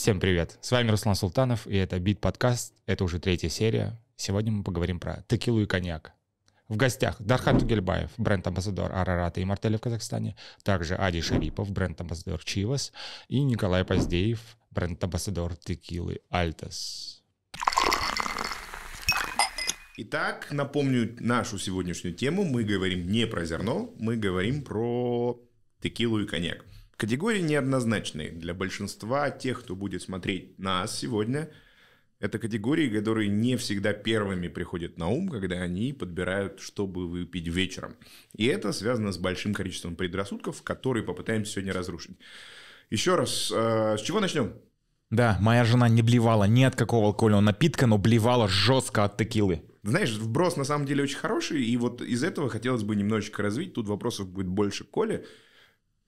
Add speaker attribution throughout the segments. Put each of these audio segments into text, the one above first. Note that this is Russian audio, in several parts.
Speaker 1: Всем привет! С вами Руслан Султанов, и это Бит Подкаст. Это уже третья серия. Сегодня мы поговорим про текилу и коньяк. В гостях Дархан Тугельбаев, бренд-амбассадор Арарата и Мартеля в Казахстане, также Ади Шарипов, бренд-амбассадор Чивас, и Николай Поздеев, бренд-амбассадор текилы Альтас.
Speaker 2: Итак, напомню нашу сегодняшнюю тему. Мы говорим не про зерно, мы говорим про текилу и коньяк. Категории неоднозначные. Для большинства тех, кто будет смотреть нас сегодня, это категории, которые не всегда первыми приходят на ум, когда они подбирают, чтобы выпить вечером. И это связано с большим количеством предрассудков, которые попытаемся сегодня разрушить. Еще раз, э, с чего начнем?
Speaker 1: Да, моя жена не блевала ни от какого алкогольного напитка, но блевала жестко от текилы.
Speaker 2: Знаешь, вброс на самом деле очень хороший, и вот из этого хотелось бы немножечко развить. Тут вопросов будет больше к Коле.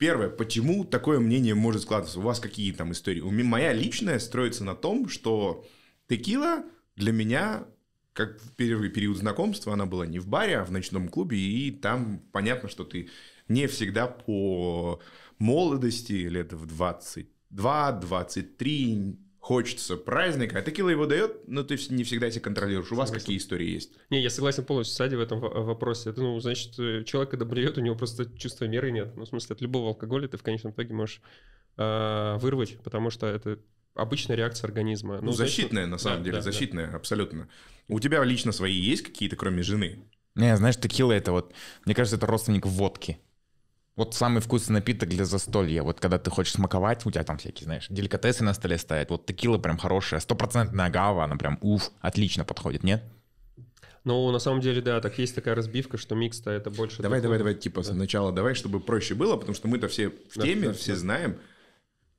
Speaker 2: Первое, почему такое мнение может складываться? У вас какие там истории? У меня, моя личная строится на том, что текила для меня, как в первый период знакомства, она была не в баре, а в ночном клубе, и там понятно, что ты не всегда по молодости, лет в 22, 23, хочется праздника, а текила его дает, но ты не всегда себя контролируешь. У вас
Speaker 3: Согласен.
Speaker 2: какие истории есть?
Speaker 3: Не, я согласен полностью с Ади в этом во- вопросе. Это, ну, значит, э, человек, когда блюет, у него просто чувства меры нет. Ну, в смысле, от любого алкоголя ты в конечном итоге можешь э, вырвать, потому что это обычная реакция организма.
Speaker 2: Ну,
Speaker 3: значит,
Speaker 2: защитная, на самом
Speaker 3: да,
Speaker 2: деле,
Speaker 3: да, да.
Speaker 2: защитная, абсолютно. У тебя лично свои есть какие-то, кроме жены?
Speaker 1: Не, знаешь, текила это вот, мне кажется, это родственник водки. Вот самый вкусный напиток для застолья. Вот когда ты хочешь смаковать, у тебя там всякие, знаешь, деликатесы на столе стоят. Вот текила прям хорошая, стопроцентная агава, она прям уф, отлично подходит, нет?
Speaker 3: Ну, на самом деле, да, так есть такая разбивка, что микс-то это больше...
Speaker 2: Давай,
Speaker 3: такого-
Speaker 2: давай, давай, типа сначала давай, чтобы проще было, потому что мы-то все в
Speaker 3: Да,
Speaker 2: теме,
Speaker 3: да,
Speaker 2: все
Speaker 3: да.
Speaker 2: знаем.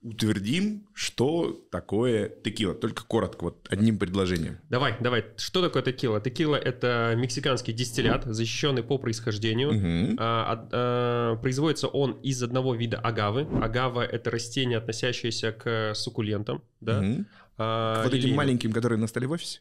Speaker 2: Утвердим, что такое текила. Только коротко, вот одним предложением.
Speaker 3: Давай, давай. Что такое текила? Текила — это мексиканский дистиллят, защищенный по происхождению.
Speaker 2: Мгм.
Speaker 3: А, а, производится он из одного вида агавы. Агава — это растение, относящееся к суккулентам. Да?
Speaker 2: Мгм.
Speaker 3: А,
Speaker 2: Вот этим
Speaker 3: лилейным.
Speaker 2: маленьким, которые на столе в офисе?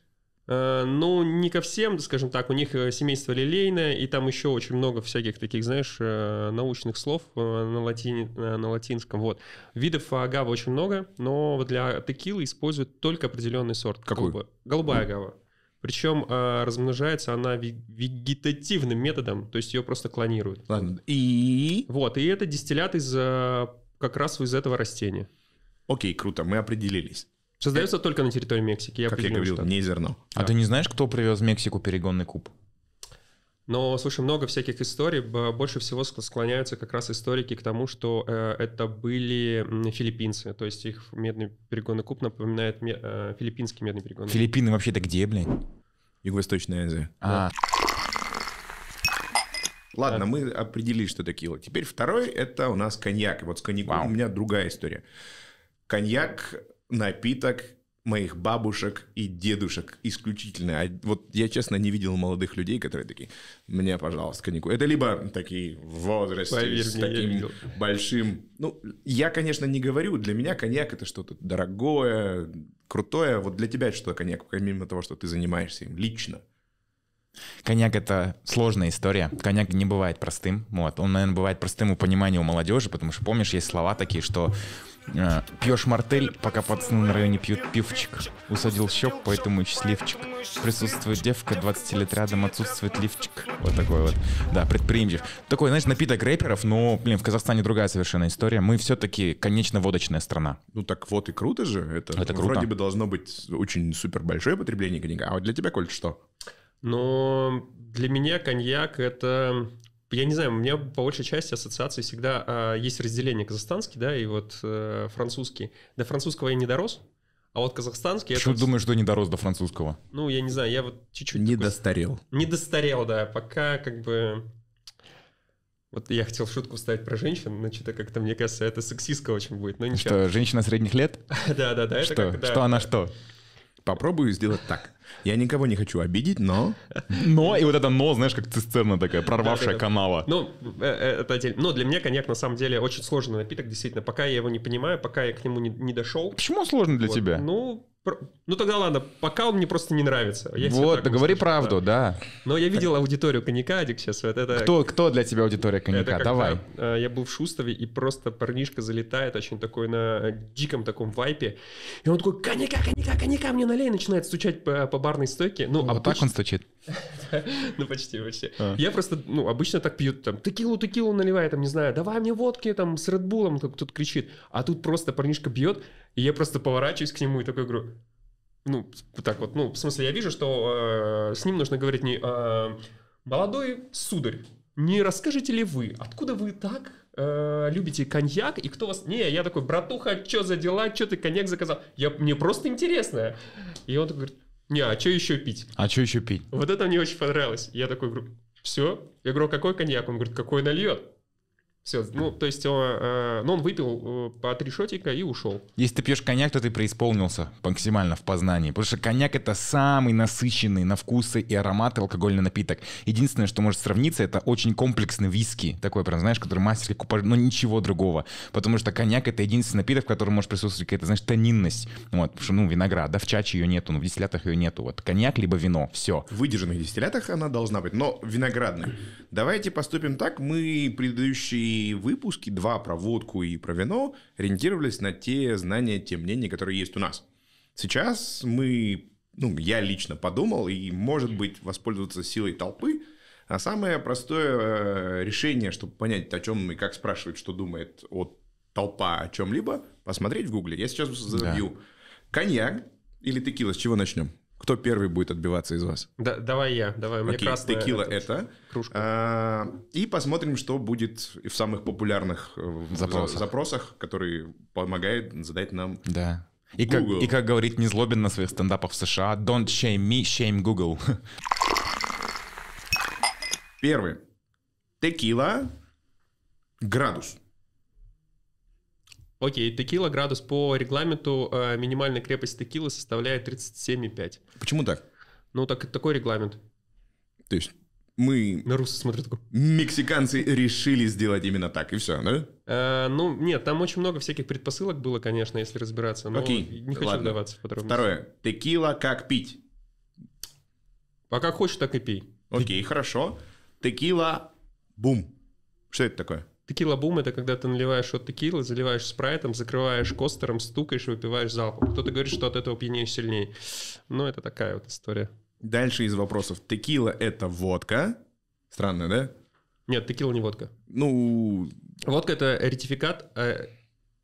Speaker 3: Э, Ну, не ко всем, скажем так, у них э, семейство лилейное, и там еще очень много всяких таких, знаешь, э, научных слов на, латине, на латинском. Вот. Видов агавы очень много, но для текилы используют только определенный сорт.
Speaker 2: Какой?
Speaker 3: Голубая, голубая агава. Причем э, размножается она ве- вегетативным методом, то есть ее просто клонируют.
Speaker 2: Ладно. И...
Speaker 3: Вот, и это дистиллят из как раз из этого растения.
Speaker 2: Окей, круто, мы определились.
Speaker 3: Создается только на территории Мексики. Я
Speaker 2: как я говорил,
Speaker 3: что-
Speaker 2: не зерно.
Speaker 1: А
Speaker 3: Да.
Speaker 1: ты не знаешь, кто привез в Мексику перегонный куб?
Speaker 3: Но, слушай, много всяких историй. Больше всего ск- склоняются как раз историки к тому, что э, это были филиппинцы. То есть их медный перегонный куб напоминает э, филиппинский медный перегонный куб.
Speaker 1: Филиппины вообще-то где, блядь?
Speaker 2: Юго-Восточная Азия.
Speaker 1: А,
Speaker 2: Ладно,
Speaker 3: Да.
Speaker 2: мы определились, что текила. Теперь второй – это у нас коньяк. Вот с коньяком
Speaker 1: Вау.
Speaker 2: у меня другая история. Коньяк – напиток моих бабушек и дедушек исключительно. А Вот я, честно, не видел молодых людей, которые такие, мне, пожалуйста, коньяку. Это либо такие в возрасте,
Speaker 3: Поверь
Speaker 2: с таким большим... Ну, я, конечно, не говорю, для меня коньяк – это что-то дорогое, крутое. Вот для тебя что коньяк, помимо того, что ты занимаешься им лично?
Speaker 1: Коньяк это сложная история. Коньяк не бывает простым. Вот. Он, наверное, бывает простым у понимания у молодежи, потому что, помнишь, есть слова такие, что э, пьешь мартель, пока пацаны на районе пьют пивчик. Усадил щек, поэтому и счастливчик. Присутствует девка, 20 лет рядом, отсутствует лифчик. Вот такой вот. Да, предприимчив. Такой, знаешь, напиток рэперов, но, блин, в Казахстане другая совершенно история. Мы все-таки, конечно, водочная страна.
Speaker 2: Ну так вот и круто же. Это,
Speaker 1: Это круто.
Speaker 2: вроде бы должно быть очень супер большое потребление коньяка. А вот для тебя, Коль, что?
Speaker 3: Но для меня коньяк это... Я не знаю, у меня по большей части ассоциации всегда а, есть разделение казахстанский, да, и вот э, французский. До французского я не дорос, а вот казахстанский...
Speaker 1: Почему
Speaker 3: это,
Speaker 1: думаешь, что не дорос до французского?
Speaker 3: Ну, я не знаю, я вот чуть-чуть...
Speaker 2: Не
Speaker 3: такой
Speaker 2: достарел.
Speaker 3: Не достарел, да, пока как бы... Вот я хотел шутку вставить про женщин, но что-то как-то, мне кажется, это сексистка очень будет, но ничего.
Speaker 1: Что, женщина средних лет?
Speaker 3: Да-да-да,
Speaker 1: Что, что она что?
Speaker 2: Попробую сделать так. Я никого не хочу обидеть, но...
Speaker 1: Но, и вот это но, знаешь, как цистерна такая, прорвавшая
Speaker 3: Да-да-да.
Speaker 1: канала.
Speaker 3: Ну, э, э, это отдельно. Но для меня коньяк на самом деле очень сложный напиток, действительно. Пока я его не понимаю, пока я к нему не, не дошел.
Speaker 1: Почему он сложный для
Speaker 3: Вот.
Speaker 1: тебя?
Speaker 3: Ну, Ну тогда ладно, пока он мне просто не нравится. Я
Speaker 1: Вот,
Speaker 3: так
Speaker 1: да говори правду, да.
Speaker 3: Но я видел аудиторию коньяка, Дик, сейчас вот это...
Speaker 1: Кто, кто для тебя аудитория
Speaker 3: Это
Speaker 1: коньяка?
Speaker 3: когда,
Speaker 1: Давай.
Speaker 3: э, я был в Шустове, и просто парнишка залетает очень такой на диком таком вайпе. И он такой, коньяка, коньяка, коньяка мне налей, начинает стучать по, по барной стойке. Ну,
Speaker 1: Вот так
Speaker 3: обычно-
Speaker 1: он стучит.
Speaker 3: Ну, почти, почти.
Speaker 1: А.
Speaker 3: Я просто, ну, обычно так пьют, там, текилу, текилу наливай, там, не знаю, давай мне водки, там, с Редбулом, тут, тут кричит. А тут просто парнишка бьет, и я просто поворачиваюсь к нему и такой говорю, ну, так вот, ну, в смысле, я вижу, что э, с ним нужно говорить не э, «Молодой сударь, не расскажете ли вы, откуда вы так э, любите коньяк, и кто вас...» Не, я такой, братуха, что за дела, что ты коньяк заказал? Я, мне просто интересно. И он такой говорит, не, а что еще пить?
Speaker 1: А что еще пить?
Speaker 3: Вот это мне очень понравилось. Я такой говорю, все. Я говорю, «А какой коньяк? Он говорит, какой нальет? Все, ну, то есть, он, э, ну, он выпил э, по три шотика и ушел.
Speaker 1: Если ты пьешь коньяк, то ты преисполнился максимально в познании. Потому что коньяк — это самый насыщенный на вкусы и ароматы алкогольный напиток. Единственное, что может сравниться, это очень комплексный виски. Такой прям, знаешь, который мастерский купаж, но ничего другого. Потому что коньяк — это единственный напиток, в котором может присутствовать какая-то, знаешь, тонинность. Вот, потому что, ну, виноград, да, в чаче ее нету, ну, в дистиллятах ее нету. Вот коньяк либо вино, все.
Speaker 2: В выдержанных дистиллятах она должна быть, но виноградная. Давайте поступим так. Мы предыдущие выпуски, два про водку и про вино, ориентировались на те знания, те мнения, которые есть у нас. Сейчас мы, ну, я лично подумал, и, может быть, воспользоваться силой толпы, а самое простое э, решение, чтобы понять, о чем и как спрашивать, что думает от толпа о чем-либо, посмотреть в гугле. Я сейчас забью коньяк или текила, с чего начнем? Кто первый будет отбиваться из вас?
Speaker 3: Да, давай я, давай. Мне
Speaker 2: Окей,
Speaker 3: красная
Speaker 2: текила это.
Speaker 3: кружка.
Speaker 2: А, и посмотрим, что будет в самых популярных э,
Speaker 1: Запросах.
Speaker 2: за- запросах, которые помогают задать нам.
Speaker 1: Да. И как, и как говорит Незлобин на своих стендапах в США, don't shame me, shame Google.
Speaker 2: Первый. Текила. Градус.
Speaker 3: Окей, текила градус по регламенту э, минимальная крепость текилы составляет 37,5.
Speaker 2: Почему так?
Speaker 3: Ну, так, такой регламент.
Speaker 2: То есть мы,
Speaker 3: На русский смотрю такой.
Speaker 2: мексиканцы, решили сделать именно так, и все, да?
Speaker 3: Э, ну, нет, там очень много всяких предпосылок было, конечно, если разбираться. Но
Speaker 2: Окей,
Speaker 3: не хочу
Speaker 2: ладно.
Speaker 3: вдаваться в подробности.
Speaker 2: Второе. Текила как пить.
Speaker 3: А как хочешь, так и пей.
Speaker 2: Окей, хорошо. Текила бум. Что это такое?
Speaker 3: Текила бум это когда ты наливаешь от текилы, заливаешь спрайтом, закрываешь костером, стукаешь выпиваешь залпом. Кто-то говорит, что от этого пьянеешь сильнее. Ну, это такая вот история.
Speaker 2: Дальше из вопросов. Текила это водка. Странно, да?
Speaker 3: Нет, текила не водка.
Speaker 2: Ну,
Speaker 3: Водка это ретификат. э,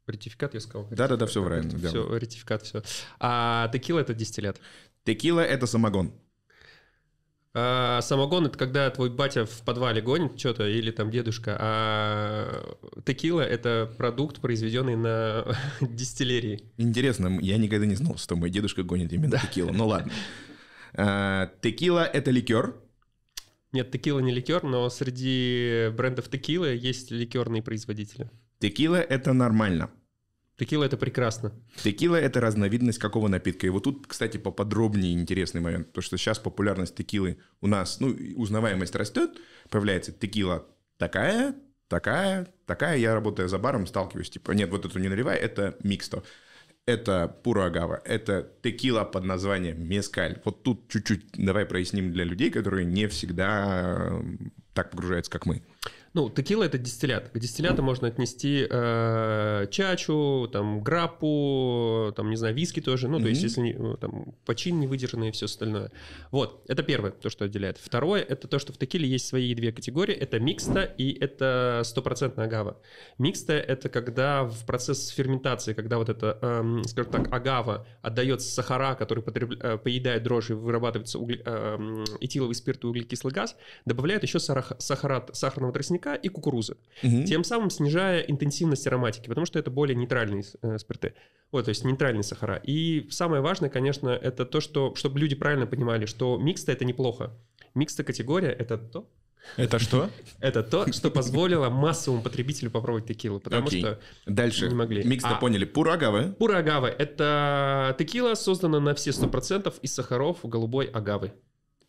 Speaker 3: ретификат, я сказал?
Speaker 2: Да-да-да, всё правильно, да.
Speaker 3: Все, ретификат, все. А текила это дистиллят.
Speaker 2: текила это самогон.
Speaker 3: А самогон это когда твой батя в подвале гонит что-то или там дедушка, а текила это продукт, произведенный на дистиллерии.
Speaker 2: Интересно, я никогда не знал, что мой дедушка гонит именно текилу. Ну ладно. А, Текила это ликер.
Speaker 3: Нет, текила не ликер, но среди брендов текилы есть ликерные производители.
Speaker 2: Текила это нормально.
Speaker 3: Текила это прекрасно.
Speaker 2: Текила это разновидность какого напитка. И вот тут, кстати, поподробнее интересный момент. Потому что сейчас популярность текилы у нас, ну, узнаваемость растет. Появляется текила такая, такая, такая. Я, работая за баром, сталкиваюсь. Типа, нет, вот эту не наливай, это миксто. Это пура агава. Это текила под названием мескаль. Вот тут чуть-чуть давай проясним для людей, которые не всегда э, так погружаются, как мы.
Speaker 3: Ну, текила это дистиллят. К дистилляту можно отнести э, чачу, там, граппу, там, не знаю, виски тоже. Ну, то есть, если не, э, там, почин не выдержанный и все остальное. Вот, это первое, то, что отделяет. Второе, это то, что в текиле есть свои две категории. Это микста и это стопроцентная агава. Микста — это когда в процесс ферментации, когда вот это, эм, скажем так, агава отдает сахара, который потреб- э, поедает дрожжи, вырабатывается угле- эм, этиловый спирт и углекислый газ, добавляет еще сарах- сахарат сахарного тростника и кукурузы, тем самым снижая интенсивность ароматики, потому что это более нейтральные э, спирты. Вот, то есть нейтральные сахара. И самое важное, конечно, это то, что, чтобы люди правильно понимали, что микста это неплохо. Микста категория это то,
Speaker 1: Это что?
Speaker 3: это то, что позволило массовому потребителю попробовать текилу, потому
Speaker 2: Окей.
Speaker 3: что
Speaker 2: Дальше.
Speaker 3: Не могли.
Speaker 2: Микс-то
Speaker 3: А-
Speaker 2: поняли. Пура агавы.
Speaker 3: пура агавы — это текила, создана на все 100% из сахаров голубой агавы.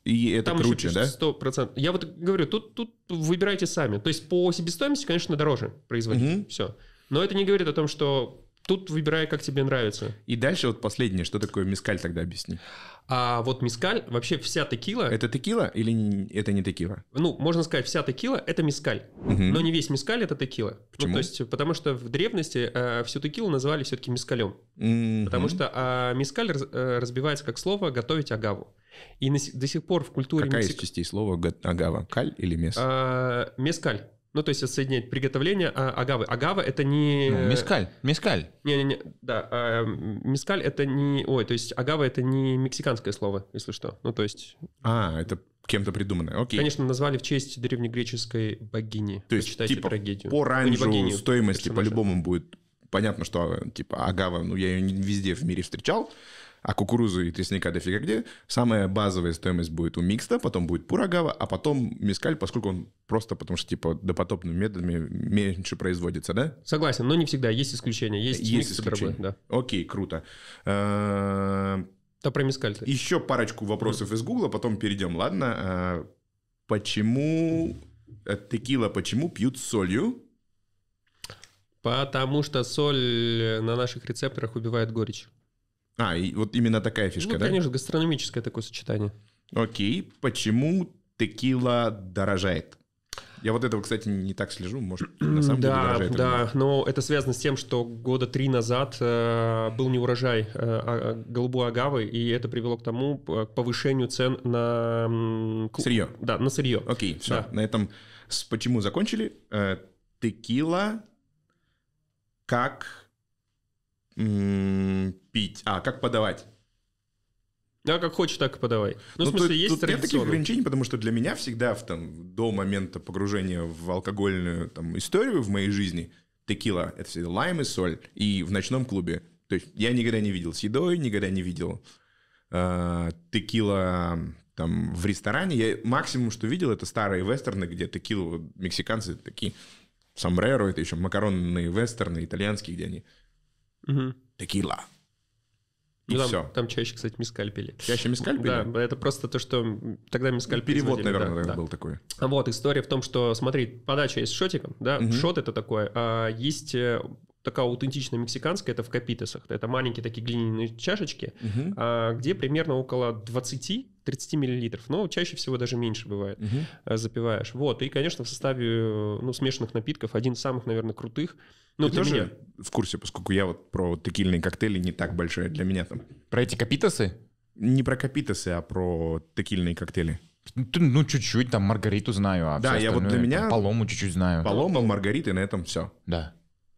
Speaker 2: И это
Speaker 3: Там
Speaker 2: круче,
Speaker 3: еще
Speaker 2: да?
Speaker 3: пишут 100%. Я вот говорю, тут, тут выбирайте сами. То есть по себестоимости, конечно, дороже производить.
Speaker 2: Мгм.
Speaker 3: Все. Но это не говорит о том, что Тут выбирай, как тебе нравится.
Speaker 2: И дальше вот последнее, что такое мискаль тогда объясни.
Speaker 3: А вот мискаль, вообще вся текила,
Speaker 2: Это текила или это не текила?
Speaker 3: ну, можно сказать, вся текила — это мискаль.
Speaker 2: Мгм.
Speaker 3: Но не весь мискаль — это текила.
Speaker 2: Почему?
Speaker 3: Ну, то есть, потому что в древности э, всю текилу называли все-таки мискалем.
Speaker 2: Мгм.
Speaker 3: Потому что а, мискаль раз- э, разбивается как слово «готовить агаву». И на до сих пор в культуре
Speaker 2: Какая из
Speaker 3: Мексик-
Speaker 2: частей слова га- агава? Каль или мес?
Speaker 3: а, мескаль. Ну, то есть это соединять приготовление а, агавы. Агава — это не...
Speaker 1: Ну, мискаль, мискаль.
Speaker 3: Не-не-не, да. а, мескаль — это не... Ой, то есть агава — это не мексиканское слово, если что. Ну, то есть,
Speaker 2: А, это кем-то придуманное. Окей.
Speaker 3: конечно, назвали в честь древнегреческой богини.
Speaker 2: То есть,
Speaker 3: Почитайте
Speaker 2: типа,
Speaker 3: трагедию.
Speaker 2: по
Speaker 3: Ну,
Speaker 2: ранжу
Speaker 3: богиню,
Speaker 2: стоимости по-любому будет понятно, что типа агава, ну я ее везде в мире встречал, а кукурузу и тростника дофига где. Самая базовая стоимость будет у микста, потом будет пурагава, а потом мискаль, поскольку он просто потому что типа допотопными методами меньше производится, да?
Speaker 3: Согласен, но не всегда. Есть исключения. Есть,
Speaker 2: Есть
Speaker 3: микс
Speaker 2: исключения.
Speaker 3: дорогой, да.
Speaker 2: Окей, круто. Э,
Speaker 3: Да, про мискаль.
Speaker 2: Еще парочку вопросов из Гугла, потом перейдем, ладно? Э, Почему э, текила, почему пьют с солью?
Speaker 3: Потому что соль на наших рецепторах убивает горечь.
Speaker 2: А, и вот именно такая фишка,
Speaker 3: ну,
Speaker 2: да?
Speaker 3: конечно, гастрономическое такое сочетание.
Speaker 2: Окей, почему текила дорожает? Я вот этого, кстати, не так слежу, может, на самом деле
Speaker 3: да,
Speaker 2: дорожает.
Speaker 3: да,
Speaker 2: нет?
Speaker 3: но это связано с тем, что года три назад э, был неурожай э, а- а- голубой агавы, и это привело к тому, к повышению цен на... ку-
Speaker 2: Сырье.
Speaker 3: Да, на сырье.
Speaker 2: Окей, все,
Speaker 3: Да.
Speaker 2: на этом с почему закончили. Э, текила как м, пить, а, как подавать.
Speaker 3: А как хочешь, так и подавай. Ну, в
Speaker 2: тут-
Speaker 3: смысле, есть
Speaker 2: тут нет таких ограничений, потому что для меня всегда в, там, до момента погружения в алкогольную там, историю в моей жизни текила — это всегда лайм и соль. И в ночном клубе. То есть я никогда не видел с едой, никогда не видел э, текила там в ресторане. Я максимум, что видел, это старые вестерны, где текилу мексиканцы такие сомбреро, это еще макаронные вестерны итальянские, где они
Speaker 3: Мгм.
Speaker 2: текила. И
Speaker 3: Ну, там,
Speaker 2: все.
Speaker 3: там чаще, кстати, мискаль пили.
Speaker 2: Чаще мескаль пили?
Speaker 3: Да, это просто то, что тогда мискаль
Speaker 2: Перевод, наверное,
Speaker 3: да, да.
Speaker 2: был такой.
Speaker 3: А Вот, история в том, что, смотри, подача есть с шотиком, да,
Speaker 2: Мгм.
Speaker 3: шот это такое, а есть э, такая аутентичная мексиканская, это в капитесах, это маленькие такие глиняные чашечки,
Speaker 2: Мгм.
Speaker 3: а, где примерно около 20-30 миллилитров, но чаще всего даже меньше бывает, э, запиваешь. Вот, и, конечно, в составе, э, ну, смешанных напитков один из самых, наверное, крутых, ну,
Speaker 2: Ты тоже
Speaker 3: меня.
Speaker 2: в курсе, поскольку я вот про текильные коктейли не так большой для меня там.
Speaker 1: Про эти капитосы?
Speaker 2: Не про капитосы, а про текильные коктейли.
Speaker 1: Ну, Ну, чуть-чуть, там, Маргариту знаю, а
Speaker 2: Да, я вот для меня-
Speaker 1: там, Палому чуть-чуть знаю.
Speaker 2: Палома, маргариты, на этом все.
Speaker 1: Да.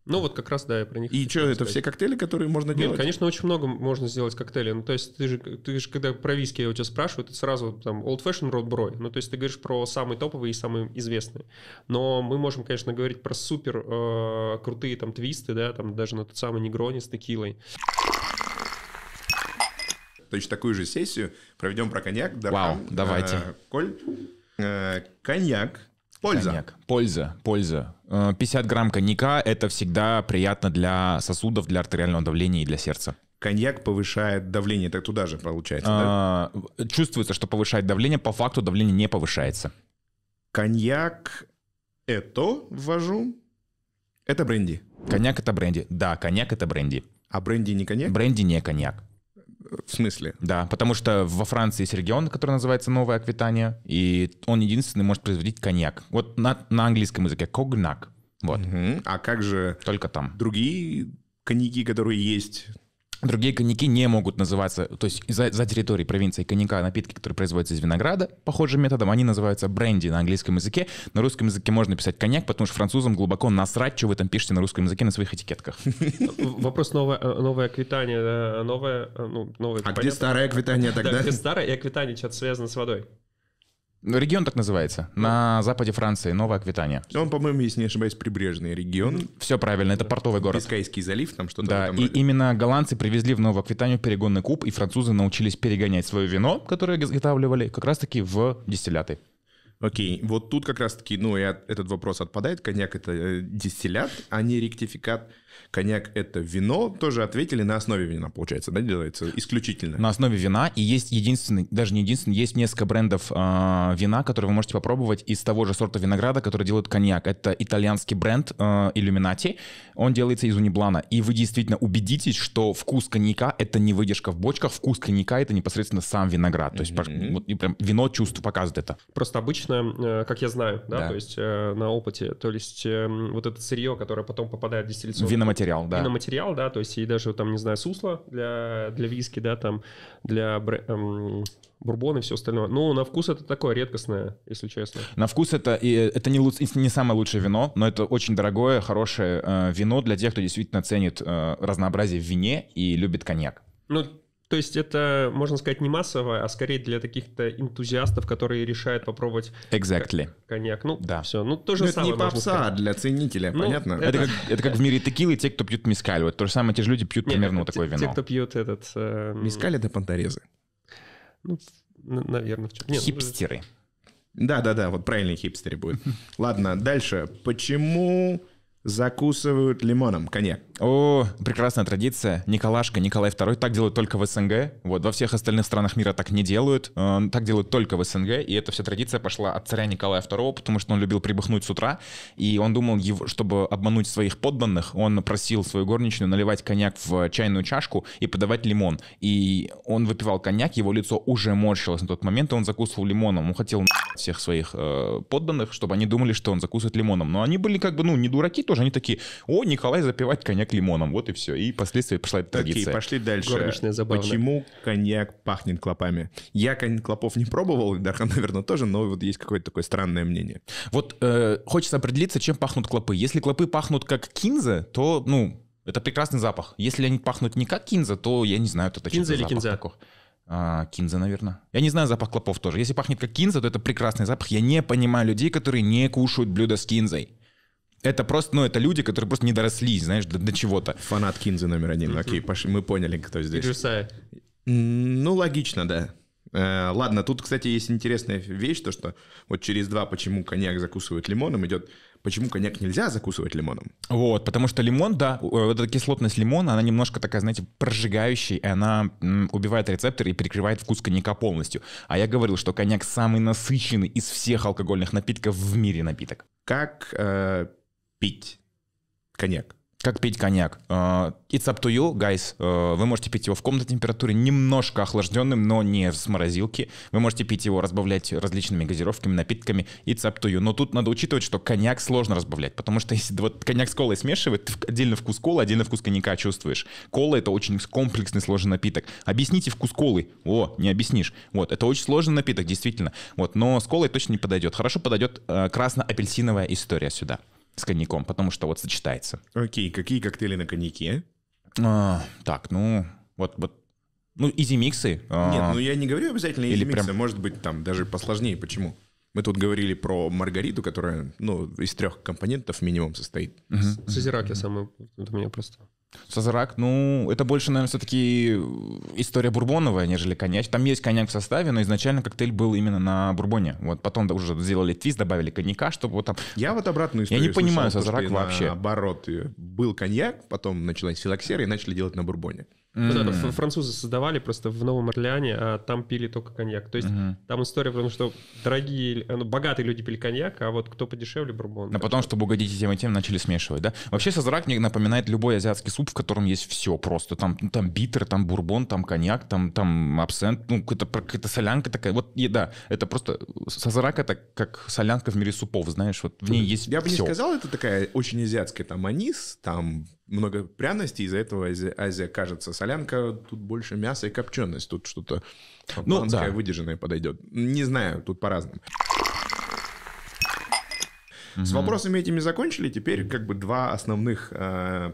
Speaker 3: Ну, вот как раз, да, я про них
Speaker 2: И что, это
Speaker 3: сказать.
Speaker 2: все коктейли, которые можно
Speaker 3: Нет,
Speaker 2: делать?
Speaker 3: конечно, очень много можно сделать коктейлей. Ну, то есть ты же, ты же когда про виски я у тебя спрашиваю, ты сразу там Old Fashion Road Bro. Ну, то есть ты говоришь про самые топовые и самые известные. Но мы можем, конечно, говорить про супер э, крутые там твисты, да, там даже на тот самый Негрони с текилой.
Speaker 2: Точно такую же сессию проведем про коньяк. Дархан,
Speaker 1: Вау, давайте.
Speaker 2: э, Коль, э, коньяк. Польза.
Speaker 1: Коньяк. Польза, польза. Э, 50 грамм коньяка – это всегда приятно для сосудов, для артериального давления и для сердца.
Speaker 2: Коньяк повышает давление, так туда же получается, да?
Speaker 1: А, Чувствуется, что повышает давление, по факту давление не повышается.
Speaker 2: Коньяк это ввожу. Это бренди.
Speaker 1: Коньяк – это бренди. Да, коньяк – это бренди.
Speaker 2: А бренди не коньяк?
Speaker 1: Бренди не коньяк.
Speaker 2: В смысле?
Speaker 1: Да, потому что во Франции есть регион, который называется Новая Аквитания, и он единственный может производить коньяк. Вот на, на английском языке когнак. Вот,
Speaker 2: Мгм. А как же
Speaker 1: только там.
Speaker 2: другие коньяки, которые есть?
Speaker 1: Другие коньяки не могут называться, то есть за, за территорией провинции коньяка напитки, которые производятся из винограда, похожим методом, они называются бренди на английском языке. На русском языке можно писать коньяк, потому что французам глубоко насрать, что вы там пишете на русском языке на своих этикетках.
Speaker 3: Вопрос новая, э, новая Аквитания, да, новая, э, ну, новая,
Speaker 2: А где
Speaker 3: понятно.
Speaker 2: старая Аквитания
Speaker 3: Да,
Speaker 2: тогда?
Speaker 3: где старая и Аквитания что-то связано с водой.
Speaker 1: Ну, Регион так называется. На западе Франции Новая Аквитания.
Speaker 2: Он, по-моему, если не ошибаюсь, прибрежный регион.
Speaker 1: Все правильно, это портовый город.
Speaker 2: Бискайский залив, там что-то
Speaker 1: Да, и
Speaker 2: роде.
Speaker 1: именно голландцы привезли в Новую Аквитанию перегонный куб, и французы научились перегонять свое вино, которое изготавливали, как раз-таки в дистилляты.
Speaker 2: Окей, вот тут как раз-таки, ну, и от- этот вопрос отпадает. Коньяк — это э, дистиллят, а не ректификат. Коньяк это вино, тоже ответили на основе вина, получается, да, делается исключительно.
Speaker 1: На основе вина, и есть единственный, даже не единственный, есть несколько брендов э, вина, которые вы можете попробовать из того же сорта винограда, который делают коньяк. Это итальянский бренд э, Illuminati, он делается из униблана, и вы действительно убедитесь, что вкус коньяка — это не выдержка в бочках, вкус коньяка — это непосредственно сам виноград. То есть
Speaker 2: Мгм.
Speaker 1: вот, и прям вино чувство показывает это.
Speaker 3: Просто обычно, э, как я знаю, да,
Speaker 1: Да.
Speaker 3: то есть э, на опыте, то есть э, вот это сырье, которое потом попадает в дистилляционный
Speaker 1: Виноматериал, да.
Speaker 3: виноматериал, да, то есть и даже там, не знаю, сусло для, для виски, да, там, для эм, бурбона и все остальное. Ну, на вкус это такое редкостное, если честно.
Speaker 1: На вкус это, и это не, не самое лучшее вино, но это очень дорогое, хорошее э, вино для тех, кто действительно ценит э, разнообразие в вине и любит коньяк.
Speaker 3: Ну, то есть это, можно сказать, не массовое, а скорее для таких-то энтузиастов, которые решают попробовать
Speaker 1: Exactly.
Speaker 3: коньяк. Ну,
Speaker 1: Да.
Speaker 3: все. Ну, то же
Speaker 2: Ну, это
Speaker 3: самое
Speaker 2: не
Speaker 3: можно
Speaker 2: попса, а для ценителя,
Speaker 3: Ну,
Speaker 2: понятно?
Speaker 3: это-
Speaker 1: Это как, это как в мире текилы, те, кто пьют мискаль. Вот то же самое, те же люди пьют
Speaker 3: Не,
Speaker 1: примерно
Speaker 3: это
Speaker 1: вот такое
Speaker 3: те,
Speaker 1: вино.
Speaker 3: Те, кто пьет этот... э,
Speaker 2: Мискаль это понторезы.
Speaker 3: Ну, наверное, в чем.
Speaker 1: Хипстеры.
Speaker 2: Да-да-да, вот правильный хипстеры будет. Ладно, дальше. Почему закусывают лимоном коньяк?
Speaker 1: О, прекрасная традиция. Николашка, Николай II так делают только в СНГ. Вот во всех остальных странах мира так не делают. Э, Так делают только в СНГ. И эта вся традиция пошла от царя Николая II, потому что он любил прибухнуть с утра. И он думал, его- чтобы обмануть своих подданных, он просил свою горничную наливать коньяк в чайную чашку и подавать лимон. И он выпивал коньяк, его лицо уже морщилось на тот момент, и он закусывал лимоном. Он хотел всех своих э, подданных, чтобы они думали, что он закусывает лимоном. Но они были как бы, ну, не дураки тоже. Они такие, о, Николай запивать коньяк лимоном. Вот и все. И впоследствии пошла эта
Speaker 2: Окей,
Speaker 1: традиция.
Speaker 2: пошли дальше.
Speaker 3: Горничная забавная.
Speaker 2: Почему коньяк пахнет клопами? Я конь- клопов не пробовал, Дархан, наверное, тоже, но вот есть какое-то такое странное мнение.
Speaker 1: Вот э, хочется определиться, чем пахнут клопы. Если клопы пахнут как кинза, то, ну, это прекрасный запах. Если они пахнут не как кинза, то я не знаю, это
Speaker 3: Кинза или
Speaker 1: запах
Speaker 3: кинза?
Speaker 1: такой. А, кинза, наверное. Я не знаю запах клопов тоже. Если пахнет как кинза, то это прекрасный запах. Я не понимаю людей, которые не кушают блюда с кинзой. Это просто, ну, это люди, которые просто не доросли, знаешь, до, до чего-то.
Speaker 2: Фанат Кинзы номер один. Окей, пошли, мы поняли, кто здесь.
Speaker 3: Иджусая.
Speaker 2: Ну, логично, да. Э, ладно, тут, кстати, есть интересная вещь, то, что вот через два, почему коньяк закусывают лимоном, идет, почему коньяк нельзя закусывать лимоном.
Speaker 1: Вот, потому что лимон, да, э, вот эта кислотность лимона, она немножко такая, знаете, прожигающая, и она убивает рецепторы и перекрывает вкус коньяка полностью. А я говорил, что коньяк самый насыщенный из всех алкогольных напитков в мире напиток.
Speaker 2: Как э, пить коньяк?
Speaker 1: Как пить коньяк? Э, It's up to you, guys. Э, Вы можете пить его в комнатной температуре, немножко охлажденным, но не с морозилки. Вы можете пить его, разбавлять различными газировками, напитками. It's up to you. Но тут надо учитывать, что коньяк сложно разбавлять, потому что если вот коньяк с колой смешивать, ты отдельно вкус колы, отдельно вкус коньяка чувствуешь. Кола — это очень комплексный, сложный напиток. Объясните вкус колы. О, не объяснишь. Вот, это очень сложный напиток, действительно. Вот, но с колой точно не подойдет. Хорошо подойдет э, красно-апельсиновая история сюда с коньяком, потому что вот сочетается.
Speaker 2: Окей, какие коктейли на коньяке?
Speaker 1: А, так, ну, вот, вот, ну, изи-миксы. а,
Speaker 2: Нет, ну я не говорю обязательно микса,
Speaker 1: прям-
Speaker 2: может быть там даже посложнее. Почему? Мы тут говорили про маргариту, которая, ну, из трех компонентов минимум состоит.
Speaker 3: Созерак я самый... Это у меня просто...
Speaker 1: Сазерак, ну, это больше, наверное, все-таки история бурбоновая, нежели коньяк. Там есть коньяк в составе, но изначально коктейль был именно на бурбоне. Вот потом уже сделали твист, добавили коньяка, чтобы вот там...
Speaker 2: Я вот обратную
Speaker 1: Я
Speaker 2: историю
Speaker 1: не понимаю
Speaker 2: слышал,
Speaker 1: Сазерак
Speaker 2: что
Speaker 1: вообще.
Speaker 2: Наоборот, э, был коньяк, потом началась филоксера и начали делать на бурбоне.
Speaker 3: Вот это французы создавали просто в Новом Орлеане, а там пили только коньяк. То есть там история, потому что дорогие, ну, богатые люди пили коньяк, а вот кто подешевле бурбон.
Speaker 1: А потом,
Speaker 3: что-
Speaker 1: чтобы угодить и тем и тем, начали смешивать, да? Вообще сазерак мне напоминает любой азиатский суп, в котором есть все просто. Там, ну, там битер, там бурбон, там коньяк, там, там абсент, ну, какая-то, какая-то солянка такая. Вот еда. Это просто... Сазерак — это как солянка в мире супов, знаешь? Вот в ней есть
Speaker 2: Я бы не сказал, это такая очень азиатская. Там анис, там много пряностей, из-за этого Азия, Азия кажется. Солянка, тут больше мяса и копченость. Тут что-то
Speaker 1: Ну, да.
Speaker 2: выдержанное подойдет. Не знаю, тут по-разному. С вопросами этими закончили. Теперь как бы два основных э,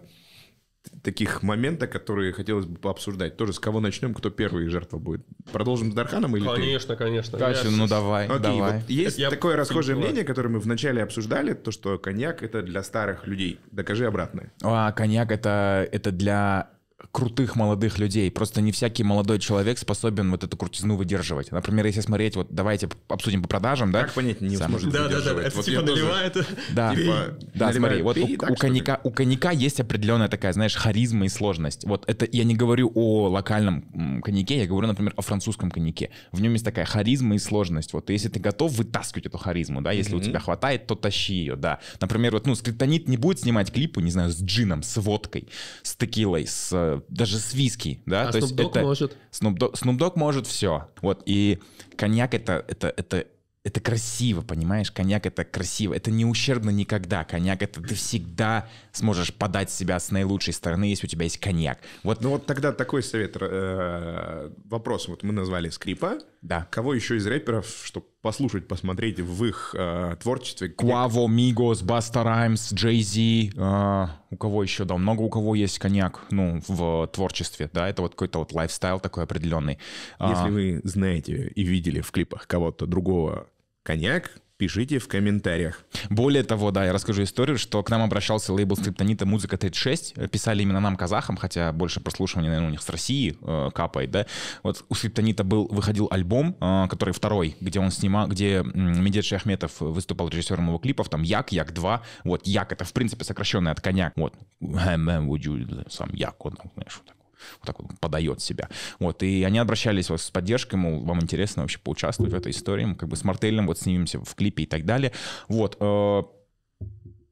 Speaker 2: таких момента, которые хотелось бы пообсуждать. Тоже с кого начнем, кто первый жертва будет. Продолжим с Дарханом или ты?
Speaker 3: Конечно, конечно.
Speaker 1: Катя,
Speaker 3: Я-
Speaker 1: ну давай,
Speaker 2: Окей,
Speaker 1: давай.
Speaker 2: вот есть
Speaker 3: Я
Speaker 2: такое расхожее мнение, которое мы вначале обсуждали, то, что коньяк это для старых людей. Докажи обратное.
Speaker 1: А, коньяк это, это для крутых молодых людей. Просто не всякий молодой человек способен вот эту крутизну выдерживать. Например, если смотреть, вот давайте обсудим по продажам, да?
Speaker 2: Как понять, не
Speaker 1: Сам-
Speaker 2: сможет
Speaker 3: Да, да, да,
Speaker 2: выдерживать?
Speaker 3: это
Speaker 2: Вот
Speaker 3: типа
Speaker 2: тоже-
Speaker 3: наливает.
Speaker 1: Да,
Speaker 2: Типа,
Speaker 1: да, смотри, вот
Speaker 2: пей,
Speaker 1: у,
Speaker 2: так,
Speaker 1: у коньяка, у коньяка есть определенная такая, знаешь, харизма и сложность. Вот это я не говорю о локальном коньяке, я говорю, например, о французском коньяке. В нем есть такая харизма и сложность. Вот если ты готов вытаскивать эту харизму, да, если у тебя хватает, то тащи ее, да. Например, вот, ну, скриптонит не будет снимать клипы, не знаю, с джином, с водкой, с текилой, с э, даже с виски, да.
Speaker 3: А
Speaker 1: то
Speaker 3: Snoop
Speaker 1: есть
Speaker 3: Dogg
Speaker 1: это
Speaker 3: может.
Speaker 1: Snoop Dogg, Snoop Dogg может все. Вот, и коньяк это, это, это, это красиво, понимаешь? Коньяк это красиво. Это не ущербно никогда. Коньяк это ты всегда сможешь подать себя с наилучшей стороны, если у тебя есть коньяк. Вот,
Speaker 2: Ну вот тогда такой совет. э, Вопрос. Вот мы назвали Скрипа.
Speaker 1: Да.
Speaker 2: Кого еще из рэперов, чтобы послушать, посмотреть в их э, творчестве?
Speaker 1: Quavo, Migos, Busta Rhymes, Jay-Z, у кого еще, да, много у кого есть коньяк, ну, в творчестве, да, это вот какой-то вот лайфстайл такой определенный. А,
Speaker 2: Если вы знаете и видели в клипах кого-то другого коньяк, пишите в комментариях.
Speaker 1: Более того, да, я расскажу историю, что к нам обращался лейбл Скриптонита «Музыка 36», писали именно нам, казахам, хотя больше прослушивания, наверное, у них с России э, капает, да. Вот у Скриптонита был, выходил альбом, э, который второй, где он снимал, где Медет Шахметов выступал режиссером его клипов, там Як, Як-2, вот Як, это в принципе сокращенный от коньяк, вот, «Эм, would you- сам Як, он, знаешь, вот так вот так вот подает себя. Вот, и они обращались вот с поддержкой, мол, вам интересно вообще поучаствовать в этой истории, мы как бы с Мартелем вот снимемся в клипе и так далее. Вот, э,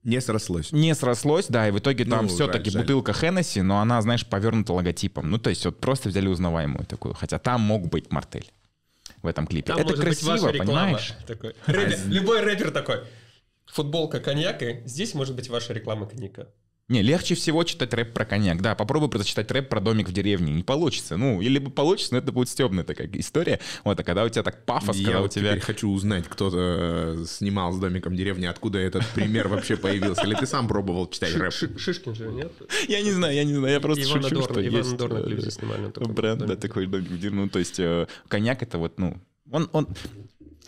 Speaker 2: Не срослось.
Speaker 1: не срослось, да, и в итоге там
Speaker 2: Ну,
Speaker 1: все-таки
Speaker 2: жаль,
Speaker 1: бутылка Хеннесси, но она, знаешь, повернута логотипом. Ну, то есть вот просто взяли узнаваемую такую, хотя там мог быть Мартель в этом клипе.
Speaker 3: Там
Speaker 1: Это
Speaker 3: может быть
Speaker 1: красиво, понимаешь?
Speaker 3: Такой. Рэпер- любой рэпер такой. Футболка коньяка, здесь может быть ваша реклама коньяка.
Speaker 1: Не, легче всего читать рэп про коньяк. Да, попробуй прочитать рэп про домик в деревне. Не получится. Ну, или бы получится, но это будет стебная такая история. Вот, а когда у тебя так пафос,
Speaker 2: Я
Speaker 1: когда у
Speaker 2: вот
Speaker 1: тебя...
Speaker 2: теперь хочу узнать, кто э, снимал с домиком деревни, откуда этот пример вообще появился. Или ты сам пробовал читать рэп?
Speaker 3: Ши- Шишкин же, нет?
Speaker 1: Я не знаю, я не знаю, я просто
Speaker 3: Ивана
Speaker 1: шучу, что
Speaker 3: Ивана
Speaker 1: есть...
Speaker 3: Дорна
Speaker 1: э,
Speaker 3: снимали.
Speaker 1: Бренд, да, такой домик в деревне. Ну, то есть э, коньяк это вот, ну, он, он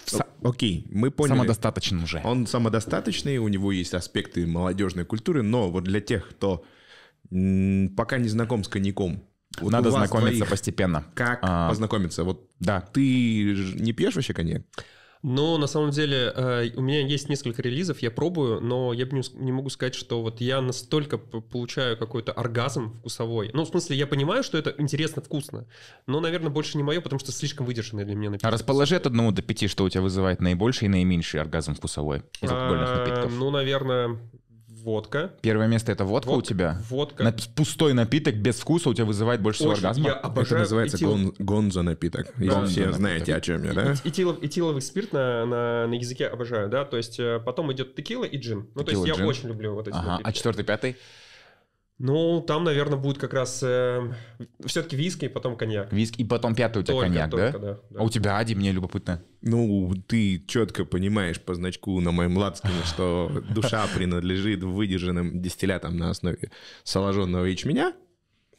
Speaker 1: са-
Speaker 2: Окей, мы поняли.
Speaker 1: самодостаточен уже.
Speaker 2: Он самодостаточный, у него есть аспекты молодежной культуры, но вот для тех, кто пока не знаком с коньяком, вот
Speaker 1: Надо знакомиться
Speaker 2: двоих
Speaker 1: постепенно.
Speaker 2: Как
Speaker 1: А.
Speaker 2: познакомиться? Вот
Speaker 1: Да.
Speaker 2: ты не пьешь вообще коньяк?
Speaker 3: Но на самом деле э, у меня есть несколько релизов, я пробую, но я не, могу сказать, что вот я настолько получаю какой-то оргазм вкусовой. Ну, в смысле, я понимаю, что это интересно, вкусно, но, наверное, больше не мое, потому что слишком выдержанный для меня напиток.
Speaker 1: А расположи от одного до пяти, что у тебя вызывает наибольший и наименьший оргазм вкусовой из алкогольных
Speaker 3: А,
Speaker 1: напитков.
Speaker 3: Ну, наверное, водка.
Speaker 1: Первое место это водка, у
Speaker 3: Водка,
Speaker 1: тебя.
Speaker 3: Водка.
Speaker 1: Нап- Пустой напиток без вкуса у тебя вызывает больше всего
Speaker 3: Очень-
Speaker 1: оргазма.
Speaker 3: Я обожаю
Speaker 2: Это называется
Speaker 3: этил-
Speaker 2: гон- гонзо напиток. Если
Speaker 1: Гонзо
Speaker 2: все
Speaker 1: напиток.
Speaker 2: знаете, о чем я, да?
Speaker 3: И- Этилов, этиловый спирт на, на, на языке обожаю, да, то есть э, потом идет текила и джин. Ну, то
Speaker 1: Текила,
Speaker 3: есть я
Speaker 1: джин.
Speaker 3: очень люблю вот эти
Speaker 1: Ага,
Speaker 3: напитки.
Speaker 1: а четвертый, пятый?
Speaker 3: Ну, там, наверное, будет как раз все-таки виски и потом коньяк.
Speaker 1: Виски, и потом пятый у тебя
Speaker 3: Только-
Speaker 1: коньяк,
Speaker 3: только,
Speaker 1: да?
Speaker 3: да, да.
Speaker 1: А у тебя Ади, мне любопытно.
Speaker 2: Ну, ты четко понимаешь по значку на моем лацкане, что душа принадлежит выдержанным дистиллятам на основе соложенного ячменя,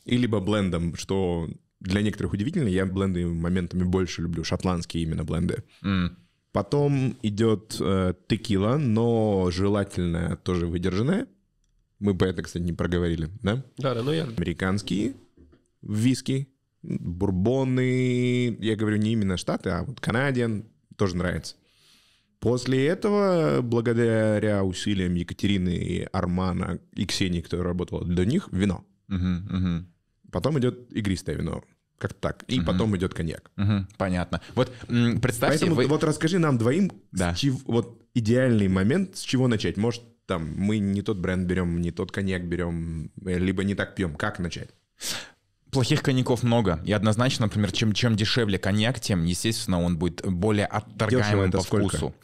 Speaker 2: и либо блендом, что для некоторых удивительно, я бленды моментами больше люблю, шотландские именно бленды.
Speaker 1: М.
Speaker 2: Потом идет э, текила, но желательно тоже выдержанная. Мы по это, кстати, не проговорили, да?
Speaker 3: Да, да, ну я...
Speaker 2: Американские виски, бурбоны, я говорю не именно Штаты, а вот Канадиан, тоже нравится. После этого, благодаря усилиям Екатерины, Армана и Ксении, которая работала до них, вино.
Speaker 1: Мгм, мгм,
Speaker 2: Потом идет игристое вино. Как-то так. И
Speaker 1: Мгм.
Speaker 2: потом идет коньяк.
Speaker 1: мгм, Понятно. Вот представьте,
Speaker 2: Поэтому
Speaker 1: вы...
Speaker 2: вот расскажи нам двоим, с
Speaker 1: Да.
Speaker 2: чего- вот идеальный момент, с чего начать. Может, там мы не тот бренд берем, не тот коньяк берем, э, либо не так пьем. Как начать?
Speaker 1: Плохих коньяков много. И однозначно, например, чем, чем дешевле коньяк, тем, естественно, он будет более
Speaker 2: Дешево
Speaker 1: отторгаемым
Speaker 2: это
Speaker 1: по
Speaker 2: сколько?
Speaker 1: вкусу.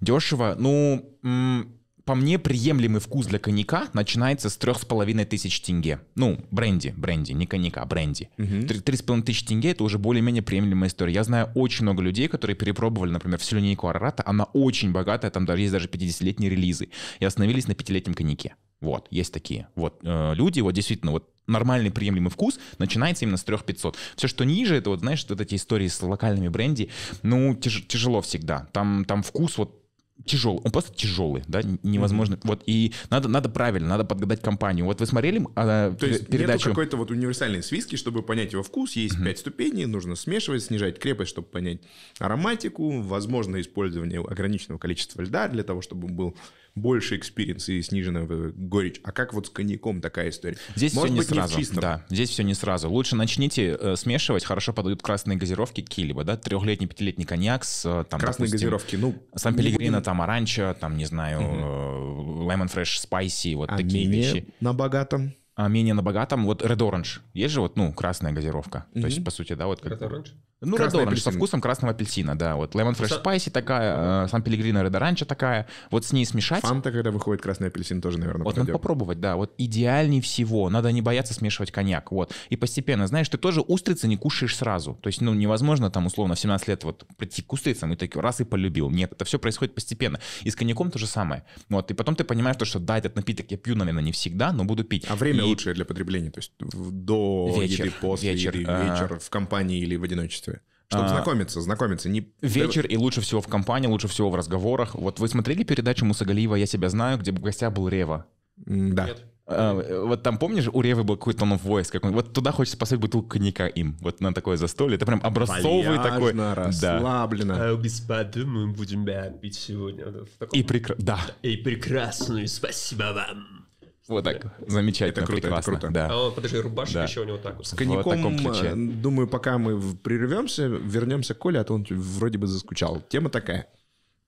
Speaker 1: Дешево, ну, по мне, приемлемый вкус для коньяка начинается с трех с половиной тысяч тенге. Ну, бренди, бренди, не коньяка, а бренди. Три три с половиной тысячи тенге — это уже более-менее приемлемая история. Я знаю очень много людей, которые перепробовали, например, всю линейку Арарата. Она очень богатая, там даже есть даже 50-летние релизы. И остановились на пятилетнем коньяке. Вот, есть такие вот э, люди, вот действительно, вот нормальный приемлемый вкус начинается именно с 3500. Все, что ниже, это вот, знаешь, вот эти истории с локальными бренди, ну, тяж- тяжело всегда. Там, там вкус вот тяжелый, он просто тяжелый, да, невозможно. Mm-hmm. Вот и надо, надо правильно, надо подгадать компанию. Вот вы смотрели а,
Speaker 2: То есть передачу? нету какой-то вот универсальной свиски, чтобы понять его вкус, есть mm-hmm. 5 ступеней, нужно смешивать, снижать крепость, чтобы понять ароматику, возможно использование ограниченного количества льда для того, чтобы был больше experience и сниженная горечь. А как вот с коньяком такая история?
Speaker 1: Здесь Может
Speaker 2: все
Speaker 1: не быть, сразу. Не да, здесь все не сразу. Лучше начните э, смешивать. Хорошо подают красные газировки какие-либо, да, трехлетний, пятилетний коньяк с э, там,
Speaker 2: Красные допустим, газировки, ну...
Speaker 1: San Pellegrino, там, оранчо, там, не знаю, угу. Lemon Fresh Spicy, вот а такие вещи.
Speaker 2: на богатом?
Speaker 1: а менее на богатом, вот Red Orange. Есть же вот, ну, красная газировка. Mm-hmm. То есть, по сути, да, вот как... Red Orange? Ну, Orange со вкусом красного апельсина, да. Вот Lemon Fresh Spicy такая, San Pellegrino Red Orange такая. Вот с ней смешать.
Speaker 2: Фанта, когда выходит красный апельсин, тоже, наверное,
Speaker 1: Вот надо попробовать, да. Вот идеальней всего. Надо не бояться смешивать коньяк. Вот. И постепенно, знаешь, ты тоже устрицы не кушаешь сразу. То есть, ну, невозможно там, условно, в 17 лет вот прийти к устрицам и так раз и полюбил. Нет, это все происходит постепенно. И с коньяком то же самое. Вот. И потом ты понимаешь, то, что да, этот напиток я пью, наверное, не всегда, но буду пить.
Speaker 2: А время и... лучшее для потребления? То есть до вечер, еды, после вечер, еды, вечер, а... в компании или в одиночестве? Чтобы а, знакомиться, знакомиться. Не...
Speaker 1: Вечер и лучше всего в компании, лучше всего в разговорах. Вот вы смотрели передачу Мусагалиева «Я себя знаю», где в гостях был Рева?
Speaker 2: Да. Нет.
Speaker 1: А, вот там, помнишь, у Ревы был какой-то он voice какой Вот туда хочется поставить бутылку коньяка им. Вот на такое застолье. Это прям образцовый
Speaker 2: Вальяжно,
Speaker 1: такой.
Speaker 2: расслабленно.
Speaker 3: Да. А, господа, мы будем пить сегодня.
Speaker 1: Таком... И, прекра... да.
Speaker 3: и прекрасную спасибо вам.
Speaker 1: Вот так. Замечательно, это круто, прекрасно. Это круто. Да.
Speaker 3: А, подожди, рубашка да. еще у него так вот.
Speaker 2: С коньяком, вот думаю, пока мы прервемся, вернемся к Коле, а то он вроде бы заскучал. Тема такая.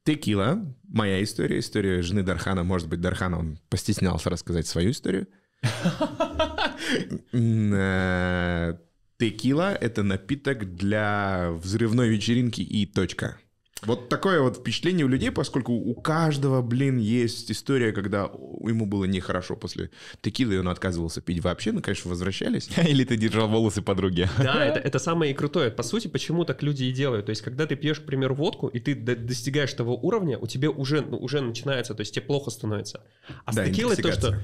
Speaker 2: Текила, моя история, история жены Дархана. Может быть, Дархан, он постеснялся рассказать свою историю. Э, текила — это напиток для взрывной вечеринки и точка. Вот такое вот впечатление у людей, поскольку у каждого, блин, есть история, когда ему было нехорошо после текилы, и он отказывался пить вообще, ну, конечно, возвращались.
Speaker 1: Или ты держал волосы подруги.
Speaker 3: Да, это, это самое и крутое. По сути, почему так люди и делают. То есть, когда ты пьешь, к примеру, водку, и ты достигаешь того уровня, у тебя уже, ну, уже начинается, то есть тебе плохо становится. А с да, текилой то, что